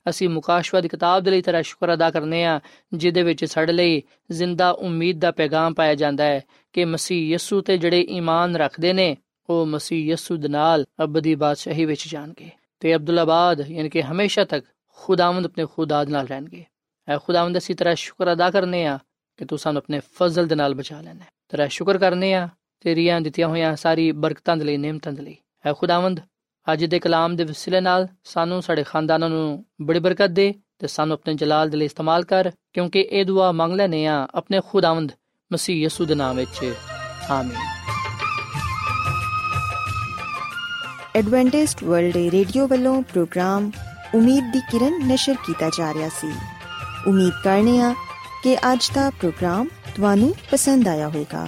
ਅਸੀਂ ਮੁਕਾਸ਼ਵਾ ਦੀ ਕਿਤਾਬ ਦੇ ਲਈ ਤੇਰਾ ਸ਼ੁਕਰ ਅਦਾ ਕਰਨੇ ਆ ਜਿਹਦੇ ਵਿੱਚ ਸਾਡੇ ਲਈ ਜ਼ਿੰਦਾ ਉਮੀਦ ਦਾ ਪੈਗਾਮ ਪਾਇਆ ਜਾਂਦਾ ਹੈ ਕਿ ਮਸੀਹ ਯਸੂ ਤੇ ਜਿਹੜੇ ਈਮਾਨ ਰੱਖਦੇ ਨੇ, ਉਹ ਮਸੀਹ ਯਸੂ ਦੇ ਨਾਲ ਅਬਦੀ ਬਾਦਸ਼ਾਹੀ ਵਿੱਚ ਜਾਣਗੇ ਤੇ ਅਬਦੁੱਲਾਬਾਦ ਯਾਨੀ ਕਿ ਹਮੇਸ਼ਾ ਤੱਕ ਖੁਦਾਵੰਦ ਆਪਣੇ ਖੁਦਾ ਦੇ ਨਾਲ ਰਹਿਣਗੇ। ਐ ਖੁਦਾਵੰਦ, ਅਸੀਂ ਤੇਰਾ ਸ਼ੁਕਰ ਅਦਾ ਕਰਨੇ ਆ ਕਿ ਤੂੰ ਸਾਨੂੰ ਆਪਣੇ ਫਜ਼ਲ ਦੇ ਨਾਲ ਬਚਾ ਲੈਣਾ ਤੇਰਾ ਸ਼ੁਕਰ ਕਰਨੇ ਆ ਤੇਰੀਆਂ ਦਿੱਤੀਆਂ ਹੋਈਆਂ ਸਾਰੀ ਬਰਕਤਾਂ ਦੇ ਲਈ ਨਿਮਤਾਂ ਦੇ ਲਈ। ਐ ਖੁਦਾਵੰਦ ਅੱਜ ਦੇ ਕਲਾਮ ਦੇ ਵਸਿਲੇ ਨਾਲ ਸਾਨੂੰ ਸਾਡੇ ਖਾਨਦਾਨਾਂ ਨੂੰ ਬੜੀ ਬਰਕਤ ਦੇ ਤੇ ਸਾਨੂੰ ਆਪਣੇ ਜਲਾਲ ਦੇ ਲਈ ਇਸਤੇਮਾਲ ਕਰ, ਕਿਉਂਕਿ ਇਹ ਦੁਆ ਮੰਗ ਲੈਨੇ ਆ ਆਪਣੇ ਖੁਦਾਵੰਦ ਮਸੀਹ ਯਸੂ ਦੇ ਨਾਮ ਵਿੱਚ। ਆਮੀਨ। ਐਡਵੈਂਟਿਸਟ ਵਰਲਡ ਰੇਡੀਓ ਵੱਲੋਂ ਪ੍ਰੋਗਰਾਮ ਉਮੀਦ ਦੀ ਕਿਰਨ ਨਿਸ਼ਰ ਕੀਤਾ ਜਾ ਰਿਹਾ ਸੀ। ਉਮੀਦ ਕਰਨੇ ਆ ਕਿ ਅੱਜ ਦਾ ਪ੍ਰੋਗਰਾਮ ਤੁਹਾਨੂੰ ਪਸੰਦ ਆਇਆ ਹੋਵੇਗਾ।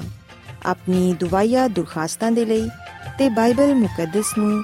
ਆਪਣੀ ਦੁਆਇਆ ਦੁਰਖਾਸਤਾਂ ਦੇ ਲਈ ਤੇ ਬਾਈਬਲ ਮੁਕੱਦਸ ਨੂੰ